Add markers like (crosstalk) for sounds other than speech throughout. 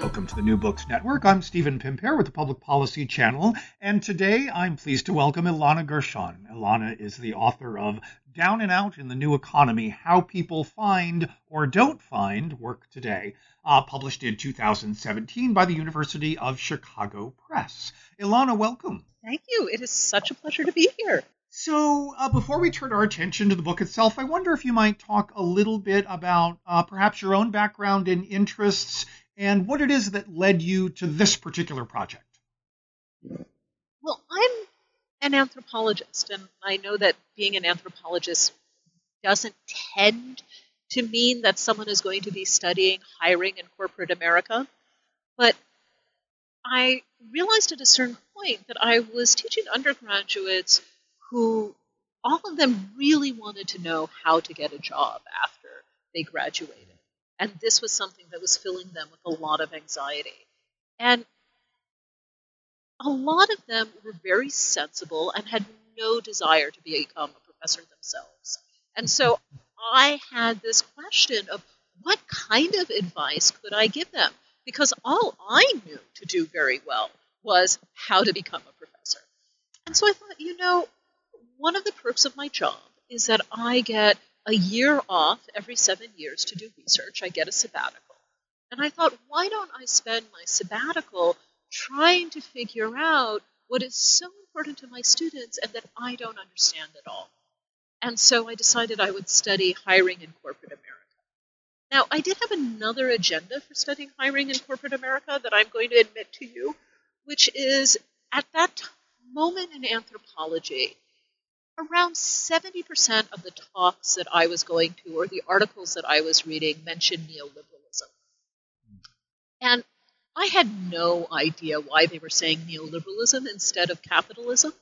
Welcome to the New Books Network. I'm Stephen Pimpare with the Public Policy Channel, and today I'm pleased to welcome Ilana Gershon. Ilana is the author of Down and Out in the New Economy How People Find or Don't Find Work Today, uh, published in 2017 by the University of Chicago Press. Ilana, welcome. Thank you. It is such a pleasure to be here. So, uh, before we turn our attention to the book itself, I wonder if you might talk a little bit about uh, perhaps your own background and interests and what it is that led you to this particular project. Well, I'm an anthropologist, and I know that being an anthropologist doesn't tend to mean that someone is going to be studying hiring in corporate America. But I realized at a certain point that I was teaching undergraduates who all of them really wanted to know how to get a job after they graduated. And this was something that was filling them with a lot of anxiety. And a lot of them were very sensible and had no desire to become a professor themselves. And so I had this question of what kind of advice could I give them? Because all I knew to do very well was how to become a professor. And so I thought, you know, one of the perks of my job is that I get a year off every seven years to do research. I get a sabbatical. And I thought, why don't I spend my sabbatical trying to figure out what is so important to my students and that I don't understand at all? And so I decided I would study hiring in corporate America. Now, I did have another agenda for studying hiring in corporate America that I'm going to admit to you, which is at that moment in anthropology, around 70% of the talks that I was going to or the articles that I was reading mentioned neoliberalism. And I had no idea why they were saying neoliberalism instead of capitalism.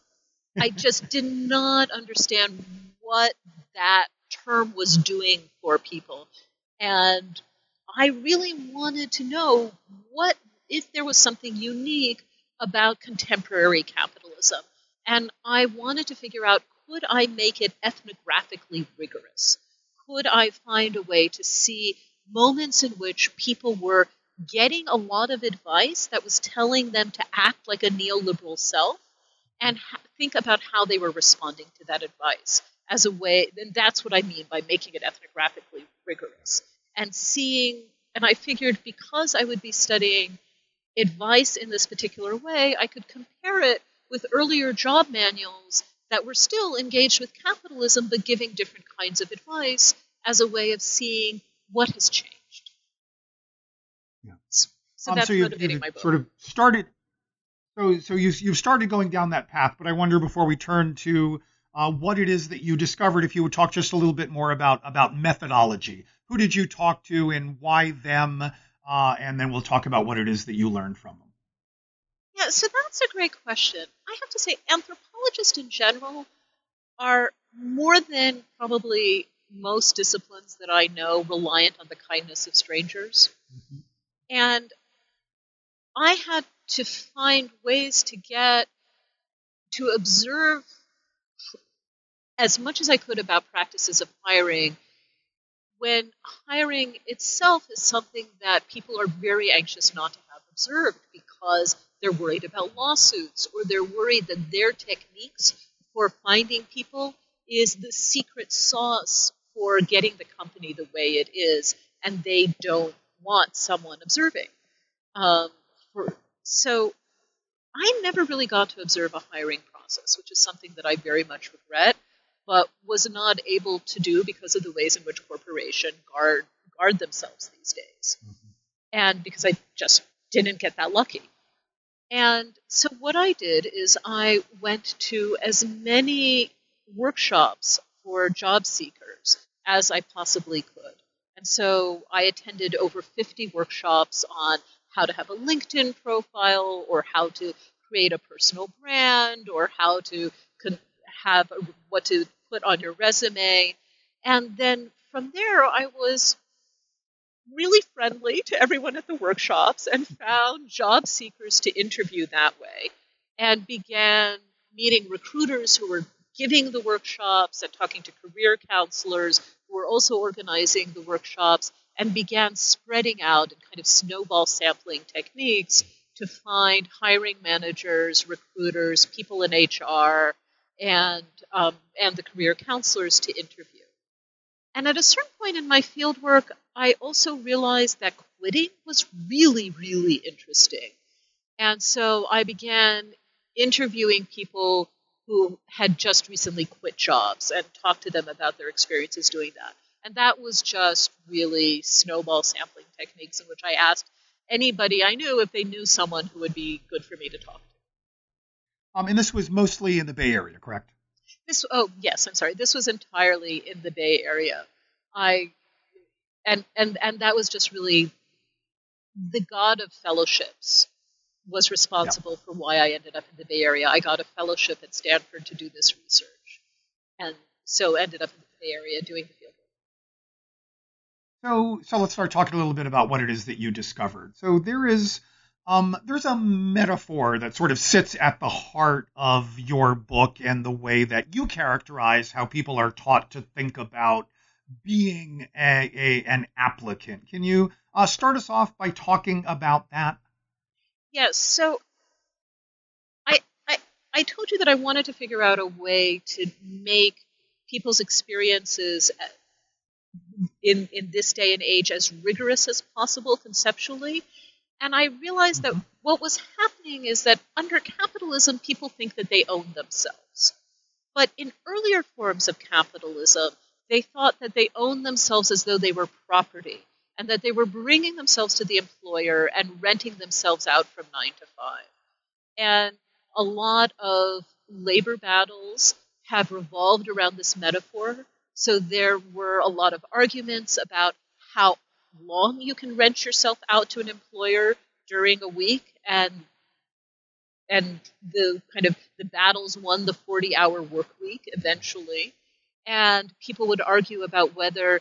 I (laughs) just did not understand what that term was doing for people. And I really wanted to know what if there was something unique about contemporary capitalism. And I wanted to figure out could I make it ethnographically rigorous? Could I find a way to see moments in which people were getting a lot of advice that was telling them to act like a neoliberal self and ha- think about how they were responding to that advice as a way, then that's what I mean by making it ethnographically rigorous. And seeing, and I figured because I would be studying advice in this particular way, I could compare it with earlier job manuals that were still engaged with capitalism but giving different kinds of advice as a way of seeing what has changed. Yeah. So um, that's so you, motivating you've my book. sort of started. So, so you, you've started going down that path, but I wonder before we turn to uh, what it is that you discovered, if you would talk just a little bit more about about methodology. Who did you talk to, and why them? Uh, and then we'll talk about what it is that you learned from them. Yeah, so that's a great question. I have to say, anthropologists in general are more than probably most disciplines that I know reliant on the kindness of strangers. Mm-hmm. And I had to find ways to get to observe as much as I could about practices of hiring when hiring itself is something that people are very anxious not to have observed because they're worried about lawsuits or they're worried that their techniques for finding people is the secret sauce for getting the company the way it is, and they don't want someone observing. Um, for, so I never really got to observe a hiring process, which is something that I very much regret, but was not able to do because of the ways in which corporations guard guard themselves these days, mm-hmm. and because I just didn't get that lucky. And so what I did is I went to as many workshops for job seekers as I possibly could. And so I attended over 50 workshops on how to have a LinkedIn profile or how to create a personal brand or how to have what to put on your resume. And then from there, I was really friendly to everyone at the workshops and found job seekers to interview that way and began meeting recruiters who were giving the workshops and talking to career counselors who were also organizing the workshops and began spreading out and kind of snowball sampling techniques to find hiring managers, recruiters, people in HR, and um, and the career counselors to interview. And at a certain point in my fieldwork, I also realized that quitting was really, really interesting. And so I began interviewing people who had just recently quit jobs and talked to them about their experiences doing that. And that was just really snowball sampling techniques in which I asked anybody I knew if they knew someone who would be good for me to talk to. Um, and this was mostly in the Bay Area, correct? This oh yes, I'm sorry. This was entirely in the Bay Area. I and and and that was just really the god of fellowships was responsible yeah. for why I ended up in the Bay Area. I got a fellowship at Stanford to do this research, and so ended up in the Bay Area doing the field So, so let's start talking a little bit about what it is that you discovered. So there is, um, there's a metaphor that sort of sits at the heart of your book and the way that you characterize how people are taught to think about being a, a an applicant. Can you uh, start us off by talking about that? Yes. So I, I I told you that I wanted to figure out a way to make people's experiences uh, in in this day and age as rigorous as possible conceptually. And I realized that mm-hmm. what was happening is that under capitalism, people think that they own themselves. But in earlier forms of capitalism, they thought that they owned themselves as though they were property and that they were bringing themselves to the employer and renting themselves out from nine to five. And a lot of labor battles have revolved around this metaphor. So there were a lot of arguments about how long you can rent yourself out to an employer during a week and and the kind of the battles won the 40 hour work week eventually. And people would argue about whether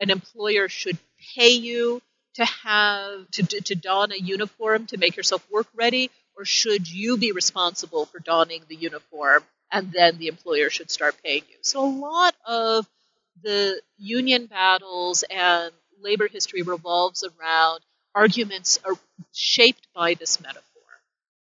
an employer should pay you to have to, to don a uniform to make yourself work ready or should you be responsible for donning the uniform and then the employer should start paying you. So a lot of the union battles and labor history revolves around arguments are shaped by this metaphor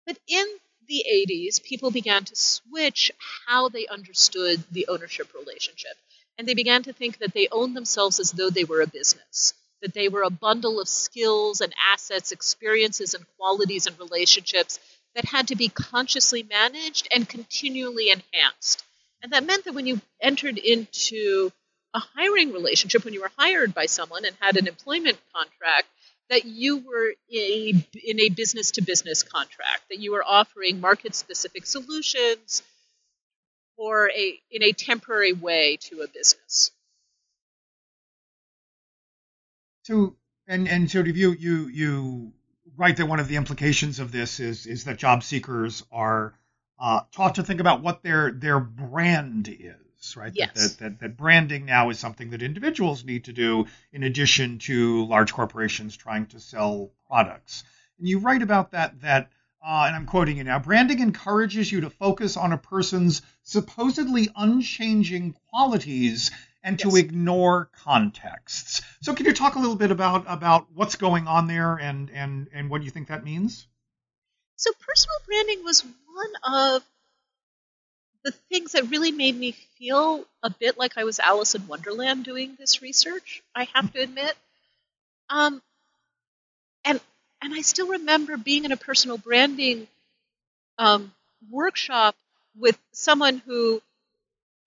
but in the 80s, people began to switch how they understood the ownership relationship. And they began to think that they owned themselves as though they were a business, that they were a bundle of skills and assets, experiences and qualities and relationships that had to be consciously managed and continually enhanced. And that meant that when you entered into a hiring relationship, when you were hired by someone and had an employment contract, that you were a, in a business to business contract, that you were offering market specific solutions or a, in a temporary way to a business. So, and, and so you, you, you write that one of the implications of this is, is that job seekers are uh, taught to think about what their, their brand is right? Yes. That, that, that, branding now is something that individuals need to do in addition to large corporations trying to sell products. And you write about that that uh, and I'm quoting you now branding encourages you to focus on a person's supposedly unchanging qualities and yes. to ignore contexts. So can you talk a little bit about about what's going on there and and and what do you think that means? So personal branding was one of the things that really made me feel a bit like I was Alice in Wonderland doing this research, I have to admit. Um, and and I still remember being in a personal branding um, workshop with someone who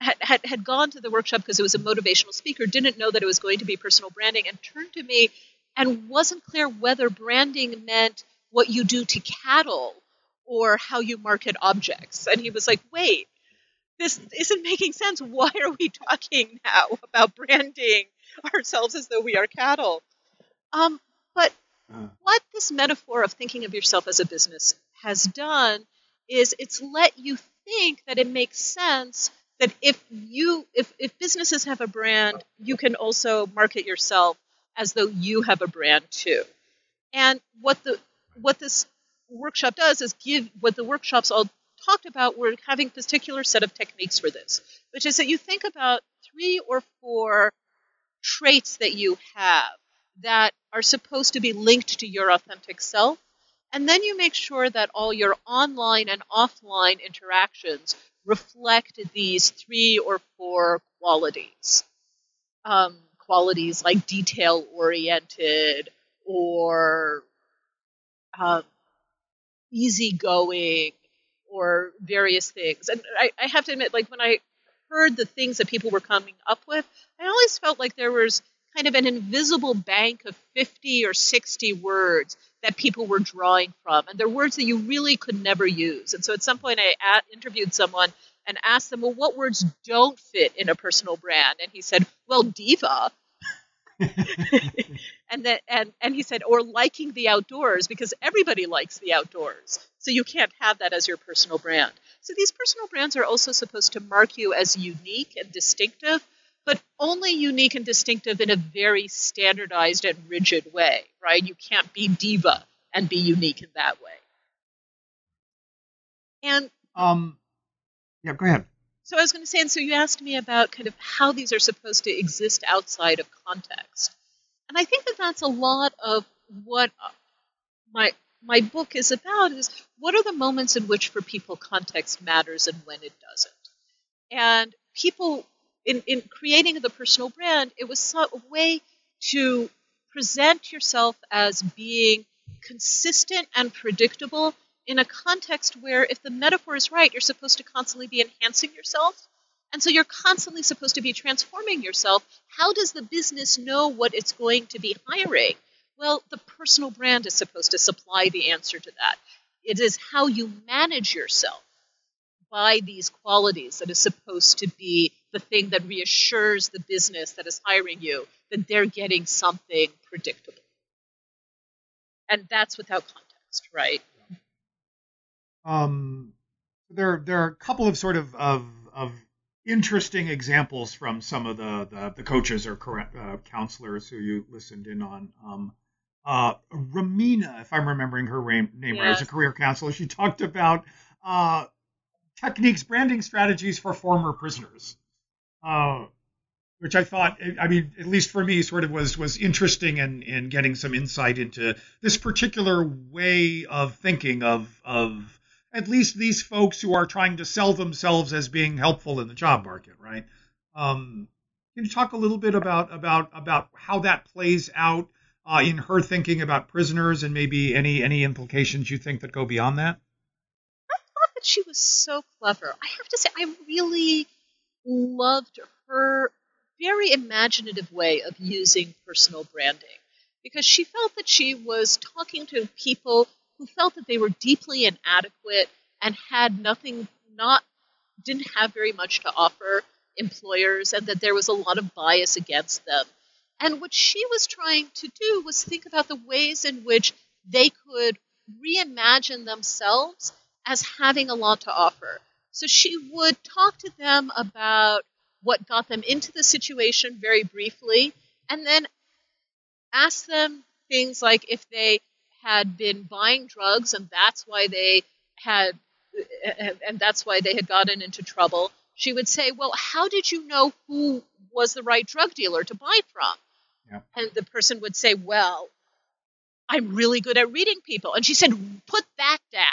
had, had, had gone to the workshop because it was a motivational speaker, didn't know that it was going to be personal branding, and turned to me and wasn't clear whether branding meant what you do to cattle or how you market objects. And he was like, wait, this isn't making sense. (laughs) Why are we talking now about branding ourselves as though we are cattle? Um, but uh. what this metaphor of thinking of yourself as a business has done is it's let you think that it makes sense that if you if, if businesses have a brand you can also market yourself as though you have a brand too and what the what this workshop does is give what the workshops all talked about we're having a particular set of techniques for this which is that you think about three or four traits that you have that are supposed to be linked to your authentic self. And then you make sure that all your online and offline interactions reflect these three or four qualities. Um, qualities like detail oriented or um, easygoing or various things. And I, I have to admit, like when I heard the things that people were coming up with, I always felt like there was kind of an invisible bank of 50 or 60 words that people were drawing from. And they're words that you really could never use. And so at some point, I at, interviewed someone and asked them, well, what words don't fit in a personal brand? And he said, well, diva. (laughs) (laughs) and then and and he said or liking the outdoors because everybody likes the outdoors so you can't have that as your personal brand so these personal brands are also supposed to mark you as unique and distinctive but only unique and distinctive in a very standardized and rigid way, right? You can't be diva and be unique in that way. And um, yeah, go ahead. So I was going to say, and so you asked me about kind of how these are supposed to exist outside of context, and I think that that's a lot of what my my book is about. Is what are the moments in which for people context matters and when it doesn't, and people in, in creating the personal brand, it was a way to present yourself as being consistent and predictable in a context where, if the metaphor is right, you're supposed to constantly be enhancing yourself. And so you're constantly supposed to be transforming yourself. How does the business know what it's going to be hiring? Well, the personal brand is supposed to supply the answer to that. It is how you manage yourself by these qualities that is supposed to be the thing that reassures the business that is hiring you that they're getting something predictable. And that's without context, right? Um, there, there are a couple of sort of, of, of interesting examples from some of the, the, the coaches or uh, counselors who you listened in on. Um, uh, Ramina, if I'm remembering her name, yes. right, as a career counselor, she talked about uh, techniques, branding strategies for former prisoners, uh, which I thought, I mean, at least for me, sort of was was interesting in in getting some insight into this particular way of thinking of of at least these folks who are trying to sell themselves as being helpful in the job market, right? Um, can you talk a little bit about about about how that plays out uh, in her thinking about prisoners and maybe any any implications you think that go beyond that? I thought that she was so clever. I have to say, I really loved her very imaginative way of using personal branding because she felt that she was talking to people who felt that they were deeply inadequate and had nothing, not, didn't have very much to offer employers and that there was a lot of bias against them. And what she was trying to do was think about the ways in which they could reimagine themselves as having a lot to offer. So she would talk to them about what got them into the situation very briefly, and then ask them things like if they had been buying drugs and that's why they had and that's why they had gotten into trouble she would say well how did you know who was the right drug dealer to buy from Yeah. and the person would say well i'm really good at reading people. And she said put that down.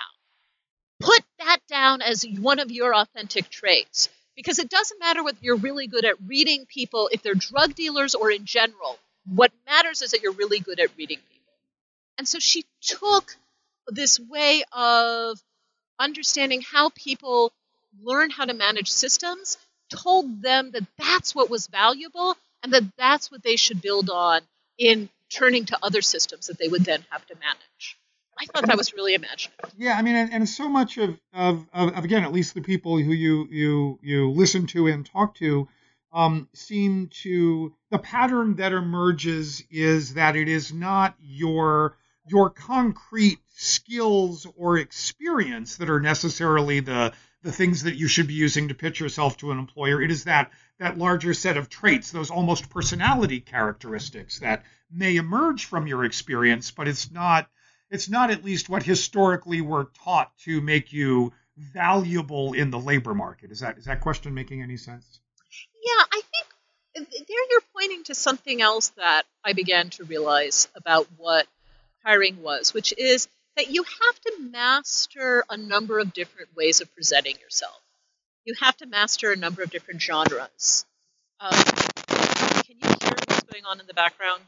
Put that down as one of your authentic traits. Because it doesn't matter whether you're really good at reading people if they're drug dealers or in general what matters is that you're really good at reading people. And so she took this way of understanding how people learn how to manage systems, told them that that's what was valuable and that that's what they should build on in turning to other systems that they would then have to manage. I thought that was really imaginative. Yeah, I mean, and, and so much of, of, of, again, at least the people who you you you listen to and talk to, um, seem to the pattern that emerges is that it is not your your concrete skills or experience that are necessarily the the things that you should be using to pitch yourself to an employer. It is that that larger set of traits, those almost personality characteristics that may emerge from your experience, but it's not it's not at least what historically we're taught to make you valuable in the labor market. Is that is that question making any sense? Yeah, I think there you're pointing to something else that I began to realize about what hiring was, which is that you have to master a number of different ways of presenting yourself. You have to master a number of different genres. Um, can you hear what's going on in the background?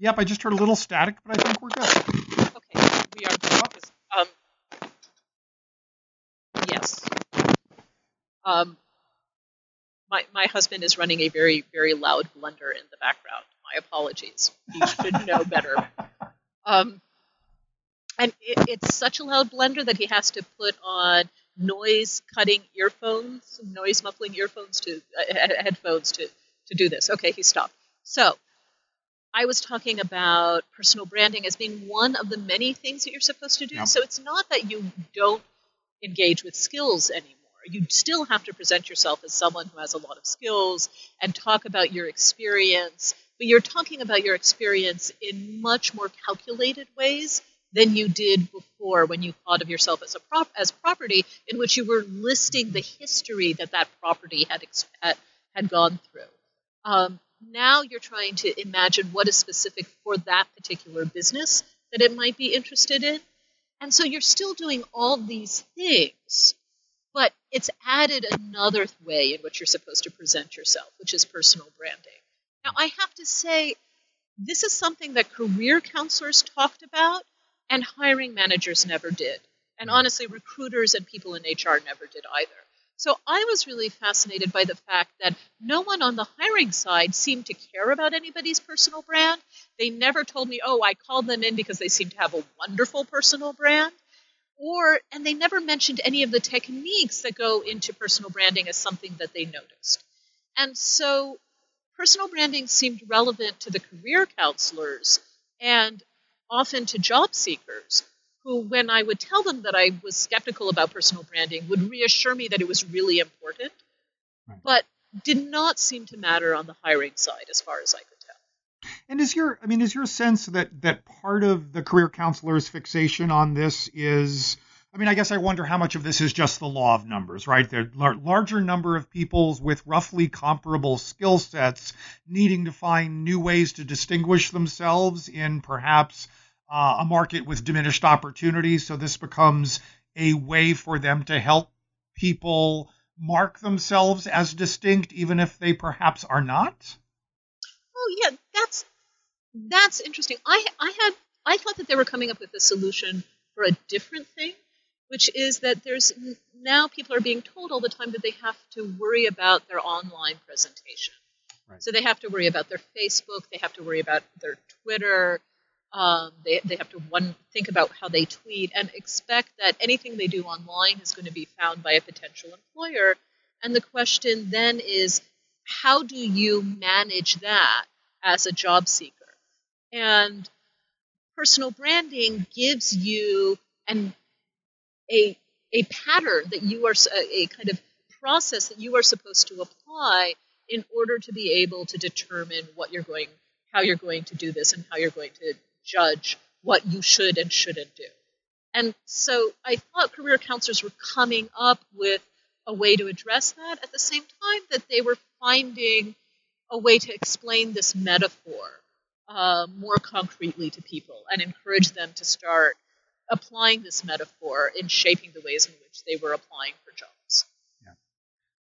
Yep, I just heard a little static, but I think we're good. Okay, we are good. Um, yes. Um, my, my husband is running a very, very loud blender in the background. My apologies. He should know better. (laughs) Um, and it, it's such a loud blender that he has to put on noise cutting earphones, noise muffling earphones to uh, headphones to to do this. Okay, he stopped. So, I was talking about personal branding as being one of the many things that you're supposed to do. Yep. So it's not that you don't engage with skills anymore. You still have to present yourself as someone who has a lot of skills and talk about your experience, but you're talking about your experience in much more calculated ways than you did before when you thought of yourself as a prop- as property in which you were listing the history that that property had had gone through. Um, now you're trying to imagine what is specific for that particular business that it might be interested in. And so you're still doing all these things, but it's added another way in which you're supposed to present yourself, which is personal branding. Now, I have to say, this is something that career counselors talked about and hiring managers never did. And honestly, recruiters and people in HR never did either. So I was really fascinated by the fact that no one on the hiring side seemed to care about anybody's personal brand. They never told me, oh, I called them in because they seem to have a wonderful personal brand. Or, and they never mentioned any of the techniques that go into personal branding as something that they noticed. And so personal branding seemed relevant to the career counselors and often to job seekers who, when I would tell them that I was skeptical about personal branding, would reassure me that it was really important, Right. but did not seem to matter on the hiring side as far as I could tell. And is your, I mean, is your sense that that part of the career counselor's fixation on this is, I mean, I guess I wonder how much of this is just the law of numbers, right? The are larger number of people with roughly comparable skill sets needing to find new ways to distinguish themselves in perhaps uh, a market with diminished opportunities. So this becomes a way for them to help people mark themselves as distinct, even if they perhaps are not. Oh yeah, that's that's interesting. I I had I thought that they were coming up with a solution for a different thing, which is that there's now people are being told all the time that they have to worry about their online presentation. Right. So they have to worry about their Facebook, they have to worry about their Twitter, um, they, they have to one think about how they tweet and expect that anything they do online is going to be found by a potential employer. And the question then is, how do you manage that as a job seeker? And personal branding gives you an a a pattern that you are a, a kind of process that you are supposed to apply in order to be able to determine what you're going how you're going to do this and how you're going to judge what you should and shouldn't do. And so I thought career counselors were coming up with a way to address that at the same time that they were finding a way to explain this metaphor uh, more concretely to people and encourage them to start applying this metaphor in shaping the ways in which they were applying for jobs. Yeah.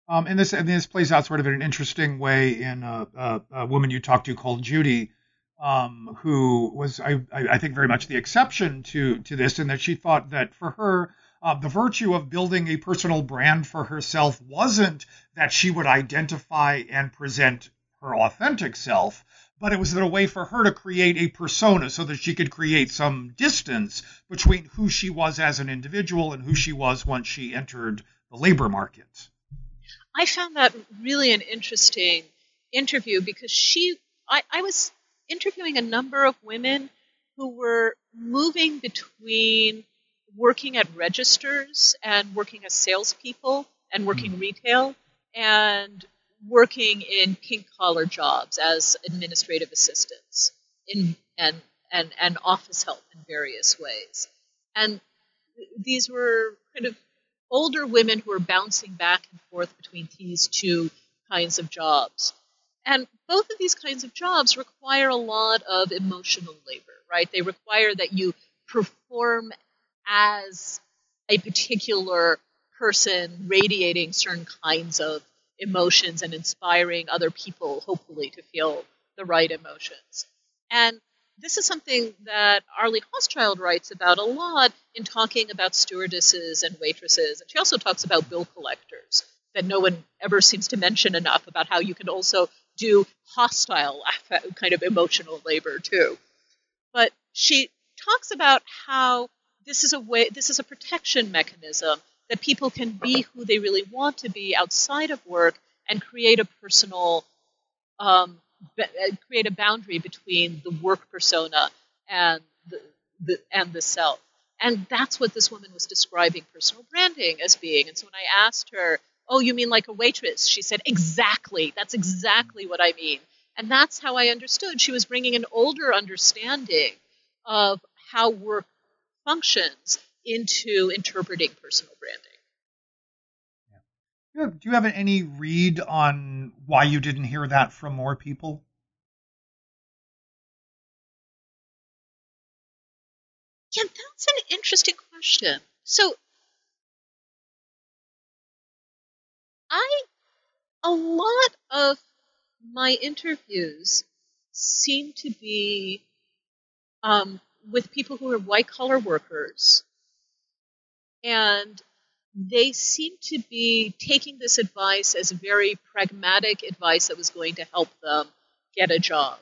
Um, and this and this plays out sort of in an interesting way in a, a, a woman you talked to called Judy, um, who was I, I think very much the exception to to this, in that she thought that for her uh, the virtue of building a personal brand for herself wasn't that she would identify and present her authentic self, but it was a way for her to create a persona so that she could create some distance between who she was as an individual and who she was once she entered the labor market. I found that really an interesting interview because she, I, I was interviewing a number of women who were moving between working at registers and working as salespeople and working mm. retail and working in pink collar jobs as administrative assistants in and and and office help in various ways. And these were kind of older women who were bouncing back and forth between these two kinds of jobs. And both of these kinds of jobs require a lot of emotional labor, right? They require that you perform as a particular person radiating certain kinds of emotions and inspiring other people, hopefully, to feel the right emotions. And this is something that Arlie Hochschild writes about a lot in talking about stewardesses and waitresses. And she also talks about bill collectors that no one ever seems to mention enough about how you can also do hostile kind of emotional labor too. But she talks about how this is a way this is a protection mechanism that people can be who they really want to be outside of work and create a personal um, uh, create a boundary between the work persona and the, the, and the self and that's what this woman was describing personal branding as being and so when i asked her oh you mean like a waitress she said exactly that's exactly what i mean and that's how i understood she was bringing an older understanding of how work functions into interpreting personal branding. Do you, have, do you have any read on why you didn't hear that from more people? Yeah, that's an interesting question. So, I, a lot of my interviews seem to be um, with people who are white collar workers, and they seem to be taking this advice as very pragmatic advice that was going to help them get a job.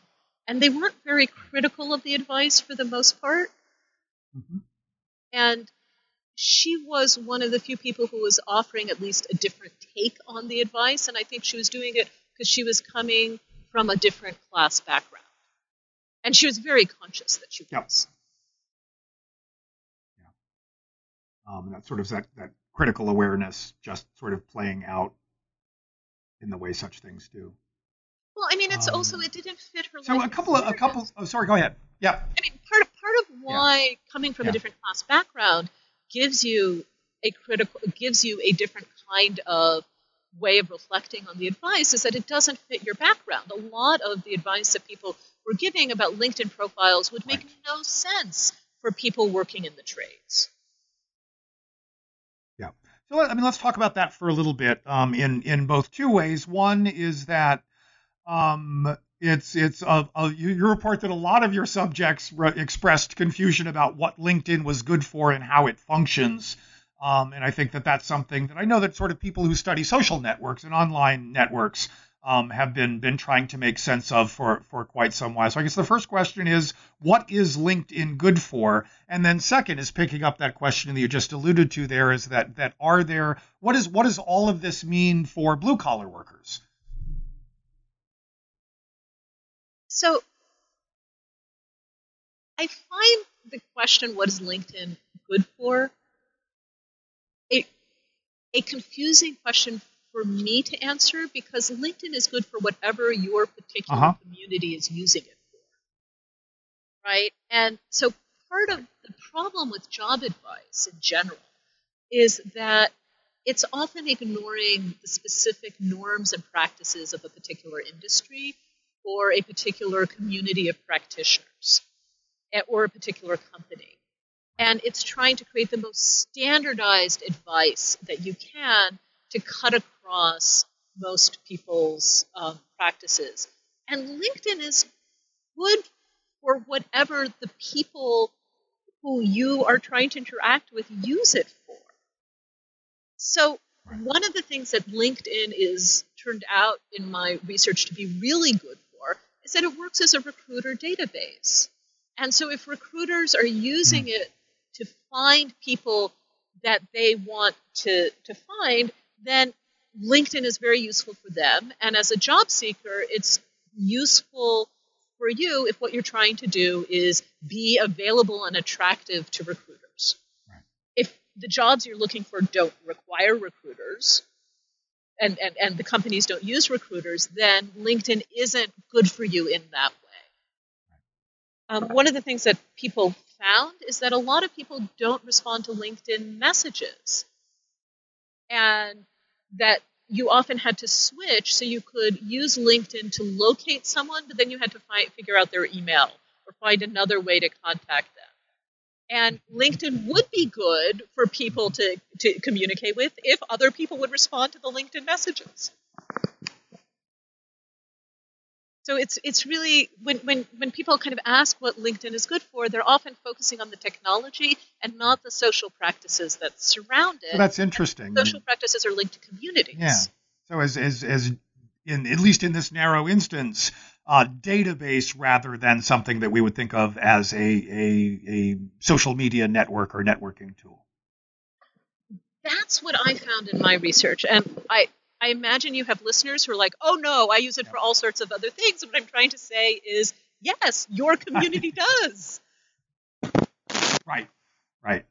And they weren't very critical of the advice for the most part. Mm-hmm. And she was one of the few people who was offering at least a different take on the advice. And I think she was doing it because she was coming from a different class background. And she was very conscious that she was. Yeah. yeah. Um, that sort of that, that critical awareness just sort of playing out in the way such things do. Well, I mean, it's um, also it didn't fit her. So a couple of a couple. Oh, sorry. Go ahead. Yeah. I mean, part of part of why yeah. coming from yeah. a different class background gives you a critical gives you a different kind of way of reflecting on the advice is that it doesn't fit your background. A lot of the advice that people were giving about LinkedIn profiles would make no sense for people working in the trades. Yeah. So I mean, let's talk about that for a little bit um, in in both two ways. One is that um, it's it's a, a, you report that a lot of your subjects re- expressed confusion about what LinkedIn was good for and how it functions. Um, and I think that that's something that I know that sort of people who study social networks and online networks um, have been been trying to make sense of for for quite some while. So I guess the first question is, what is LinkedIn good for? And then second is picking up that question that you just alluded to. There is that that are there what is what does all of this mean for blue collar workers? So I find the question, what is LinkedIn good for? A, a confusing question for me to answer because LinkedIn is good for whatever your particular uh-huh. community is using it for. Right? And so part of the problem with job advice in general is that it's often ignoring the specific norms and practices of a particular industry or a particular community of practitioners eh, or a particular company. And it's trying to create the most standardized advice that you can to cut across most people's um, practices. And LinkedIn is good for whatever the people who you are trying to interact with use it for. So, one of the things that LinkedIn is turned out in my research to be really good for is that it works as a recruiter database. And so, if recruiters are using hmm. it to find people that they want to, to find, then LinkedIn is very useful for them. And as a job seeker, it's useful for you if what you're trying to do is be available and attractive to recruiters. Right. If the jobs you're looking for don't require recruiters, and, and, and the companies don't use recruiters, then LinkedIn isn't good for you in that way. Um, one of the things that people found is that a lot of people don't respond to LinkedIn messages. And that you often had to switch so you could use LinkedIn to locate someone, but then you had to find, figure out their email or find another way to contact them. And LinkedIn would be good for people to, to communicate with if other people would respond to the LinkedIn messages. So it's it's really when, when when people kind of ask what LinkedIn is good for, they're often focusing on the technology and not the social practices that surround it. So that's interesting. social practices are linked to communities. Yeah. So as as as in at least in this narrow instance, a database rather than something that we would think of as a, a a social media network or networking tool. That's what I found in my research, and I I imagine you have listeners who are like, oh no, I use it for all sorts of other things. What I'm trying to say is, yes, your community (laughs) does. Right, right.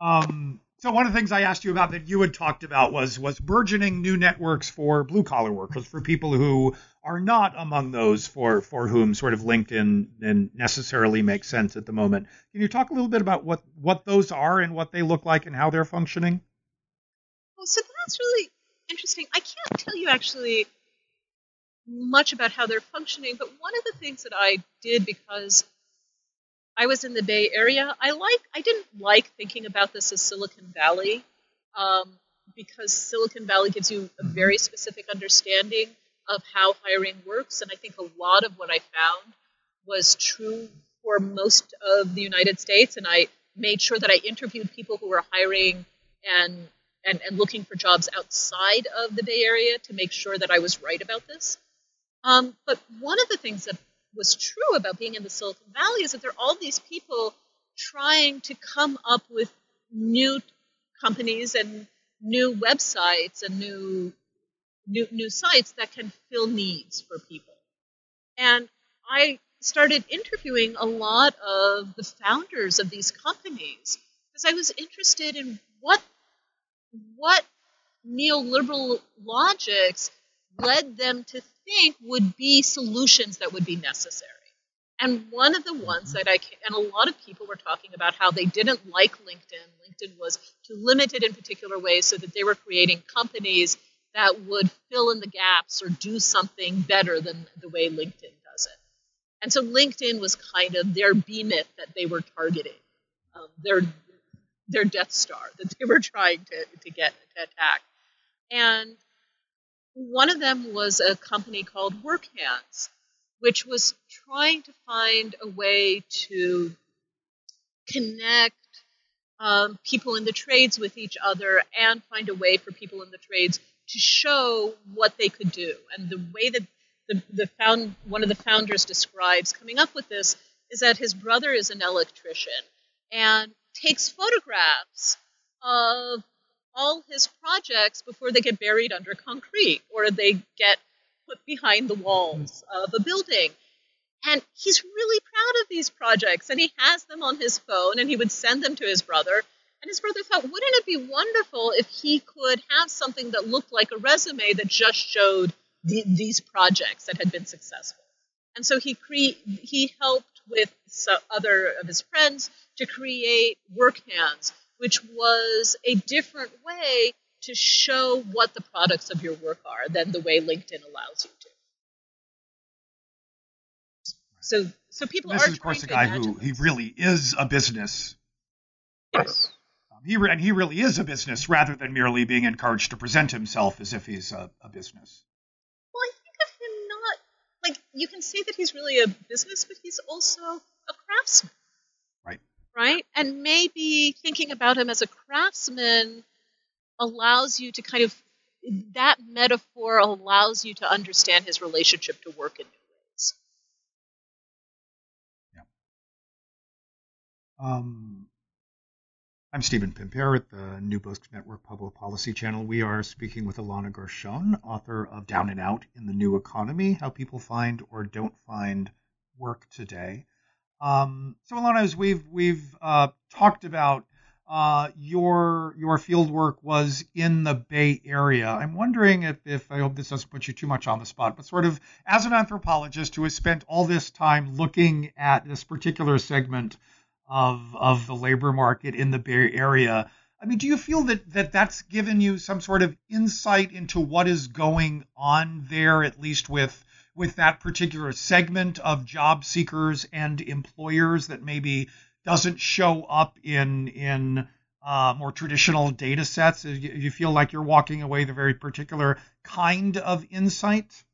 Um, so one of the things I asked you about that you had talked about was was burgeoning new networks for blue collar workers, for people who are not among those for for whom sort of LinkedIn and necessarily makes sense at the moment. Can you talk a little bit about what what those are and what they look like and how they're functioning? Well, so that's really interesting. I can't tell you actually much about how they're functioning, but one of the things that I did because I was in the Bay Area, I like I didn't like thinking about this as Silicon Valley um, because Silicon Valley gives you a very specific understanding of how hiring works, and I think a lot of what I found was true for most of the United States, and I made sure that I interviewed people who were hiring and and, and looking for jobs outside of the Bay Area to make sure that I was right about this. Um, but one of the things that was true about being in the Silicon Valley is that there are all these people trying to come up with new companies and new websites and new new new sites that can fill needs for people. And I started interviewing a lot of the founders of these companies because I was interested in what what neoliberal logics led them to think would be solutions that would be necessary. And one of the ones that I can, and a lot of people were talking about how they didn't like LinkedIn. LinkedIn was too limited in particular ways, so that they were creating companies that would fill in the gaps or do something better than the way LinkedIn does it. And so LinkedIn was kind of their behemoth that they were targeting, um, their their Death Star that they were trying to, to get to attack. And one of them was a company called WorkHands, which was trying to find a way to connect um, people in the trades with each other and find a way for people in the trades to show what they could do. And the way that the, the found, one of the founders describes coming up with this is that his brother is an electrician and takes photographs of all his projects before they get buried under concrete or they get put behind the walls hmm. of a building. And he's really proud of these projects and he has them on his phone and he would send them to his brother. And his brother thought, wouldn't it be wonderful if he could have something that looked like a resume that just showed the, these projects that had been successful? And so he cre- he helped with some other of his friends to create WorkHands, which was a different way to show what the products of your work are than the way LinkedIn allows you to. So, so people this are. This is, of course, a guy who he really is a business. Yes. Um, he re- and he really is a business rather than merely being encouraged to present himself as if he's a, a business. Well, I think of him not like you can say that he's really a business, but he's also a craftsman. Right. And maybe thinking about him as a craftsman allows you to kind of that metaphor allows you to understand his relationship to work in new ways. Yeah. Um, I'm Stephen Pimpare at the New Books Network Public Policy Channel. We are speaking with Ilana Gershon, author of Down and Out in the New Economy How People Find or Don't Find Work Today. Um, so, Ilana, as we've, we've uh, talked about, uh, your your field work was in the Bay Area. I'm wondering if, if I hope this doesn't put you too much on the spot, but sort of as an anthropologist who has spent all this time looking at this particular segment of of the labor market in the Bay Area, I mean, do you feel that, that that's given you some sort of insight into what is going on there, at least with with that particular segment of job seekers and employers that maybe doesn't show up in in uh, more traditional data sets? You, you feel like you're walking away the very particular kind of insight?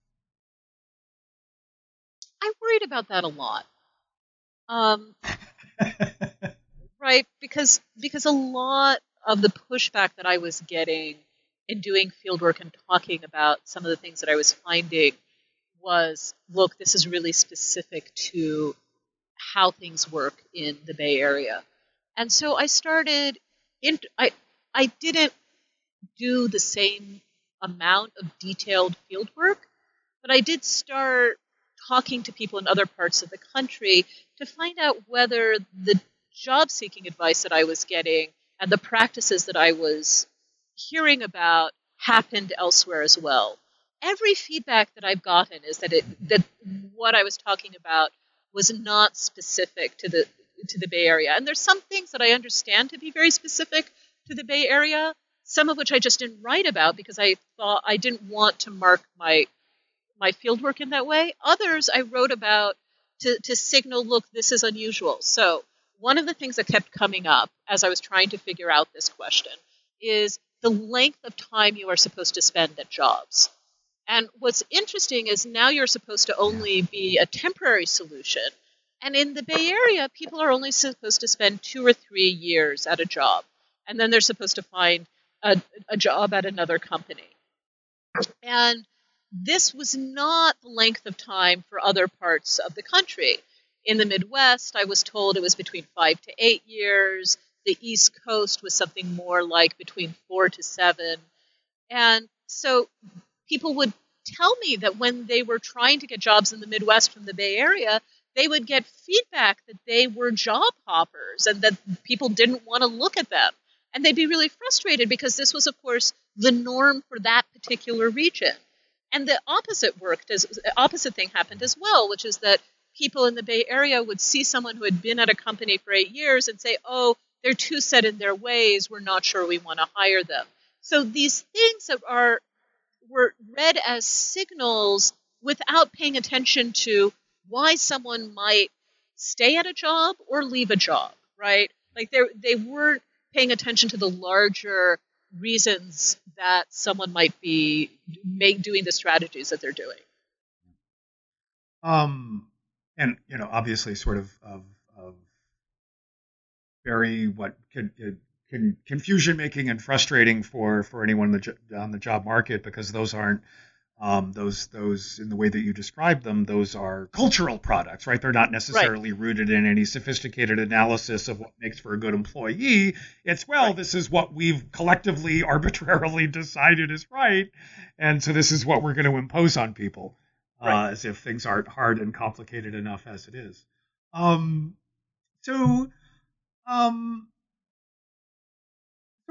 I worried about that a lot. Um, right, because because a lot of the pushback that I was getting in doing fieldwork and talking about some of the things that I was finding was, look, this is really specific to how things work in the Bay Area. And so I started in I I didn't do the same amount of detailed field work, but I did start talking to people in other parts of the country to find out whether the job seeking advice that I was getting and the practices that I was hearing about happened elsewhere as well. Every feedback that I've gotten is that it that what I was talking about was not specific to the to the Bay Area. And there's some things that I understand to be very specific to the Bay Area, some of which I just didn't write about because I thought I didn't want to mark my my fieldwork in that way. Others I wrote about to, to signal, look, this is unusual. So one of the things that kept coming up as I was trying to figure out this question is the length of time you are supposed to spend at jobs. And what's interesting is now you're supposed to only be a temporary solution. And in the Bay Area, people are only supposed to spend two or three years at a job. And then they're supposed to find a, a job at another company. And this was not the length of time for other parts of the country. In the Midwest, I was told it was between five to eight years. The East Coast was something more like between four to seven. And so people would tell me that when they were trying to get jobs in the Midwest from the Bay Area, they would get feedback that they were job hoppers and that people didn't want to look at them. And they'd be really frustrated because this was, of course, the norm for that particular region. And the opposite worked as opposite thing happened as well, which is that people in the Bay Area would see someone who had been at a company for eight years and say, "Oh, they're too set in their ways. We're not sure we want to hire them." So these things that are were read as signals without paying attention to why someone might stay at a job or leave a job, right? Like they they weren't paying attention to the larger reasons that someone might be make, doing the strategies that they're doing. Um, and you know, obviously, sort of of, of very what can, can confusion making and frustrating for for anyone on the, on the job market because those aren't um, those those in the way that you describe them those are cultural products right they're not necessarily right. rooted in any sophisticated analysis of what makes for a good employee it's well right. this is what we've collectively (laughs) arbitrarily decided is right and so this is what we're going to impose on people uh, right. as if things aren't hard and complicated enough as it is um, so um,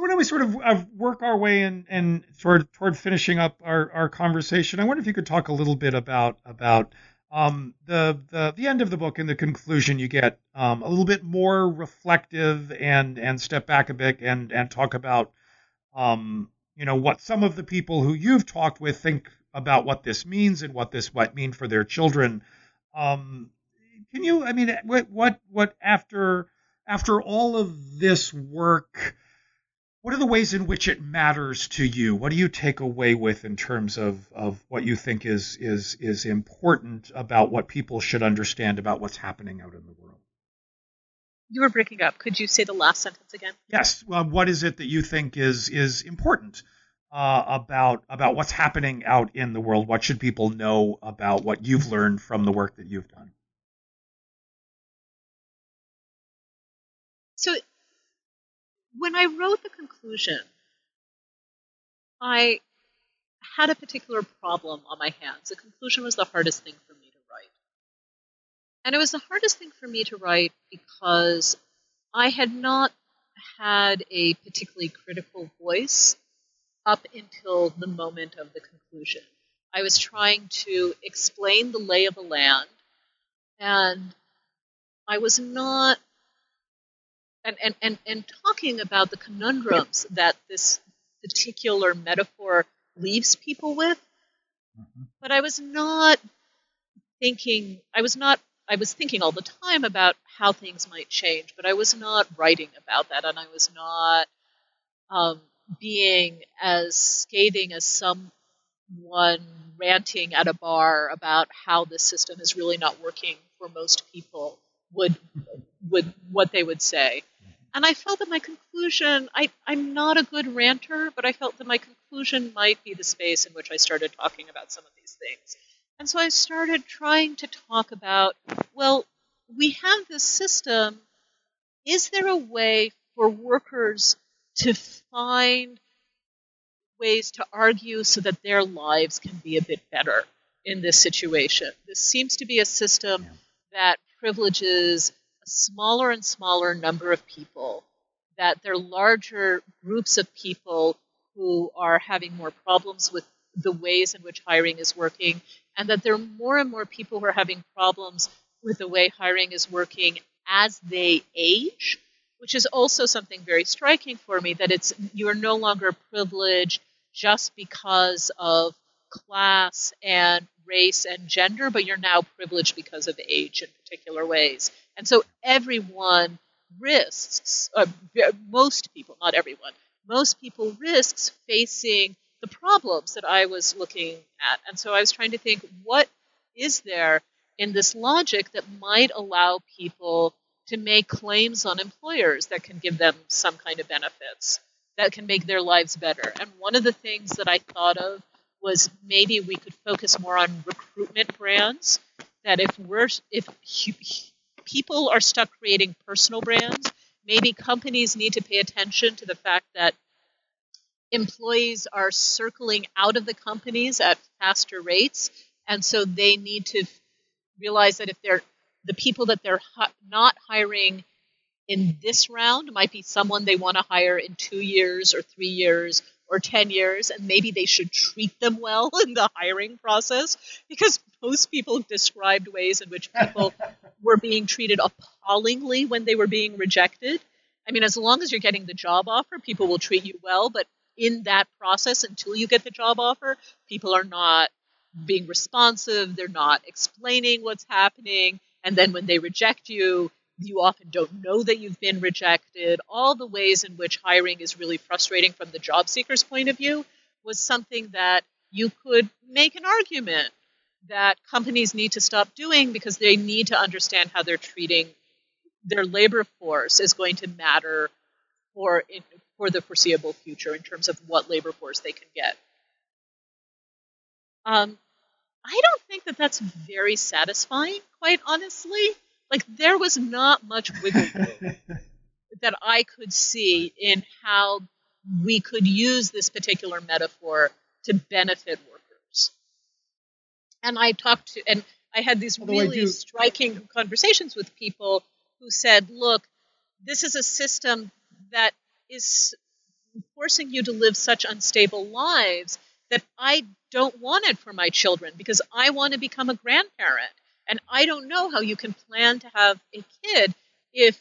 don't we sort of uh, work our way and and toward toward finishing up our, our conversation? I wonder if you could talk a little bit about about Um, the the the end of the book and the conclusion, you get um, a little bit more reflective and and step back a bit and and talk about um, you know what some of the people who you've talked with think about what this means and what this might mean for their children. Um, can you? I mean, what what what after after all of this work? What are the ways in which it matters to you? What do you take away with in terms of, of what you think is is is important about what people should understand about what's happening out in the world? You were breaking up. Could you say the last sentence again? Yes. Well, what is it that you think is is important uh, about about what's happening out in the world? What should people know about what you've learned from the work that you've done? When I wrote the conclusion, I had a particular problem on my hands. The conclusion was the hardest thing for me to write. And it was the hardest thing for me to write because I had not had a particularly critical voice up until the moment of the conclusion. I was trying to explain the lay of the land, and I was not and, and, and, and talking about the conundrums that this particular metaphor leaves people with. Mm-hmm. But I was not thinking, I was not, I was thinking all the time about how things might change, but I was not writing about that, and I was not um, being as scathing as someone ranting at a bar about how the system is really not working for most people would would what they would say. And I felt that my conclusion, I, I'm not a good ranter, but I felt that my conclusion might be the space in which I started talking about some of these things. And so I started trying to talk about well, we have this system. Is there a way for workers to find ways to argue so that their lives can be a bit better in this situation? This seems to be a system that privileges smaller and smaller number of people, that there are larger groups of people who are having more problems with the ways in which hiring is working, and that there are more and more people who are having problems with the way hiring is working as they age, which is also something very striking for me that it's you're no longer privileged just because of class and race and gender, but you're now privileged because of age in particular ways. And so everyone risks, uh, most people, not everyone, most people risks facing the problems that I was looking at. And so I was trying to think what is there in this logic that might allow people to make claims on employers that can give them some kind of benefits that can make their lives better. And one of the things that I thought of was maybe we could focus more on recruitment brands that if we're if people are stuck creating personal brands, maybe companies need to pay attention to the fact that employees are circling out of the companies at faster rates, and so they need to realize that if they're the people that they're not hiring in this round might be someone they want to hire in two years or three years or 10 years, and maybe they should treat them well (laughs) in the hiring process because most people described ways in which people (laughs) were being treated appallingly when they were being rejected. I mean, as long as you're getting the job offer, people will treat you well, but in that process, until you get the job offer, people are not being responsive, they're not explaining what's happening, and then when they reject you, you often don't know that you've been rejected. All the ways in which hiring is really frustrating from the job seeker's point of view was something that you could make an argument that companies need to stop doing because they need to understand how they're treating their labor force is going to matter for for the foreseeable future in terms of what labor force they can get. Um, I don't think that that's very satisfying, quite honestly. Like there was not much wiggle room (laughs) that I could see in how we could use this particular metaphor to benefit workers. And I talked to, and I had these Although really striking conversations with people who said, look, this is a system that is forcing you to live such unstable lives that I don't want it for my children because I want to become a grandparent. And I don't know how you can plan to have a kid if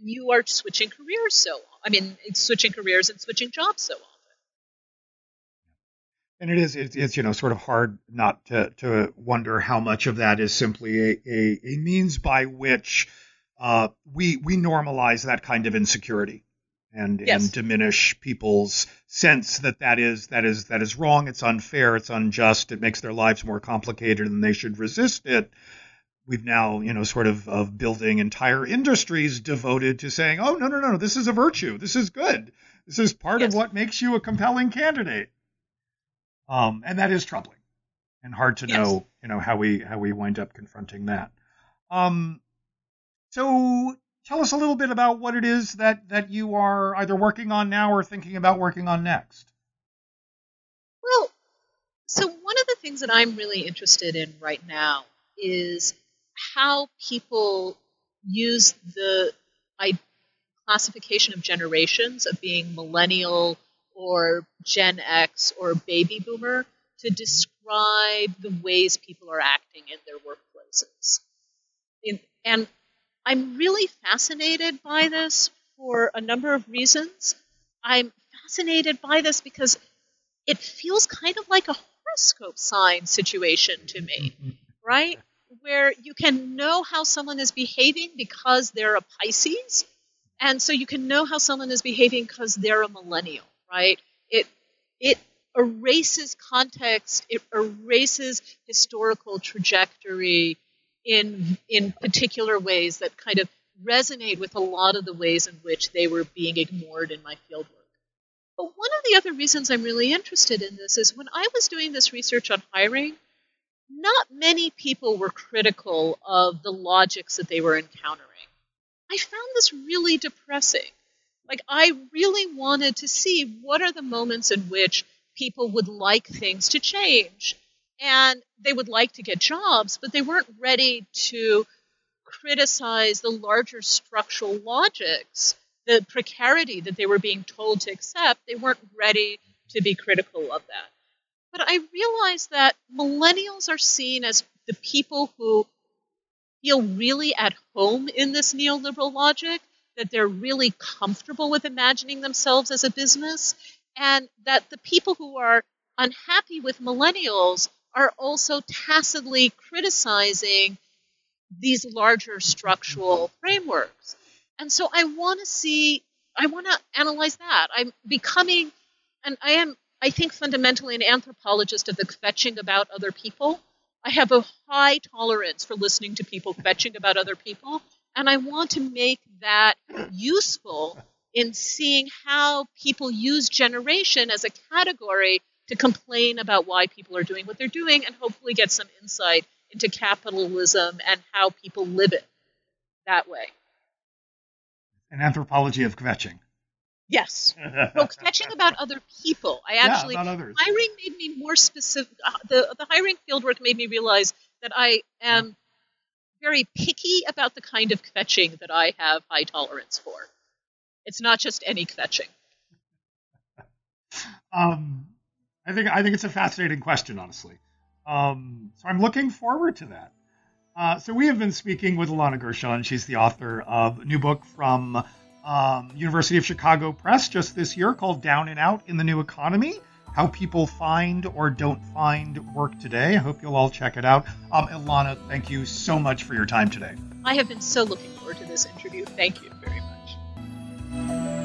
you are switching careers so I mean, switching careers and switching jobs so often. And it is, it's, it's, you know, sort of hard not to, to wonder how much of that is simply a, a, a means by which uh, we, we normalize that kind of insecurity and, yes. and diminish people's sense that that is, that is, that is wrong. It's unfair. It's unjust. It makes their lives more complicated and they should resist it we've now, you know, sort of of building entire industries devoted to saying, "Oh, no, no, no, this is a virtue. This is good. This is part yes. of what makes you a compelling candidate." Um, and that is troubling and hard to yes. know, you know, how we how we wind up confronting that. Um, so tell us a little bit about what it is that that you are either working on now or thinking about working on next. Well, so one of the things that I'm really interested in right now is how people use the classification of generations of being millennial or Gen X or baby boomer to describe the ways people are acting in their workplaces. In, and I'm really fascinated by this for a number of reasons. I'm fascinated by this because it feels kind of like a horoscope sign situation to me, mm-hmm. right? Where you can know how someone is behaving because they're a Pisces, and so you can know how someone is behaving because they're a millennial, right? It it erases context, it erases historical trajectory in in particular ways that kind of resonate with a lot of the ways in which they were being ignored in my fieldwork. But one of the other reasons I'm really interested in this is when I was doing this research on hiring, not many people were critical of the logics that they were encountering. I found this really depressing. Like, I really wanted to see what are the moments in which people would like things to change. And they would like to get jobs, but they weren't ready to criticize the larger structural logics, the precarity that they were being told to accept. They weren't ready to be critical of that. But I realize that millennials are seen as the people who feel really at home in this neoliberal logic, that they're really comfortable with imagining themselves as a business, and that the people who are unhappy with millennials are also tacitly criticizing these larger structural frameworks. And so I want to see, I want to analyze that. I'm becoming, and I am I think fundamentally an anthropologist of the kvetching about other people. I have a high tolerance for listening to people kvetching about other people, and I want to make that useful in seeing how people use generation as a category to complain about why people are doing what they're doing and hopefully get some insight into capitalism and how people live it that way. An anthropology of kvetching. Yes. no, kvetching about other people. I actually yeah, others. hiring made me more specific. Uh, the the hiring fieldwork made me realize that I am very picky about the kind of kvetching that I have high tolerance for. It's not just any kvetching. (laughs) Um, I think I think it's a fascinating question, honestly. Um, so I'm looking forward to that. Uh, so we have been speaking with Ilana Gershon. She's the author of a new book from um, University of Chicago Press just this year called Down and Out in the New Economy How People Find or Don't Find Work Today. I hope you'll all check it out. Um, Ilana, thank you so much for your time today. I have been so looking forward to this interview. Thank you very much.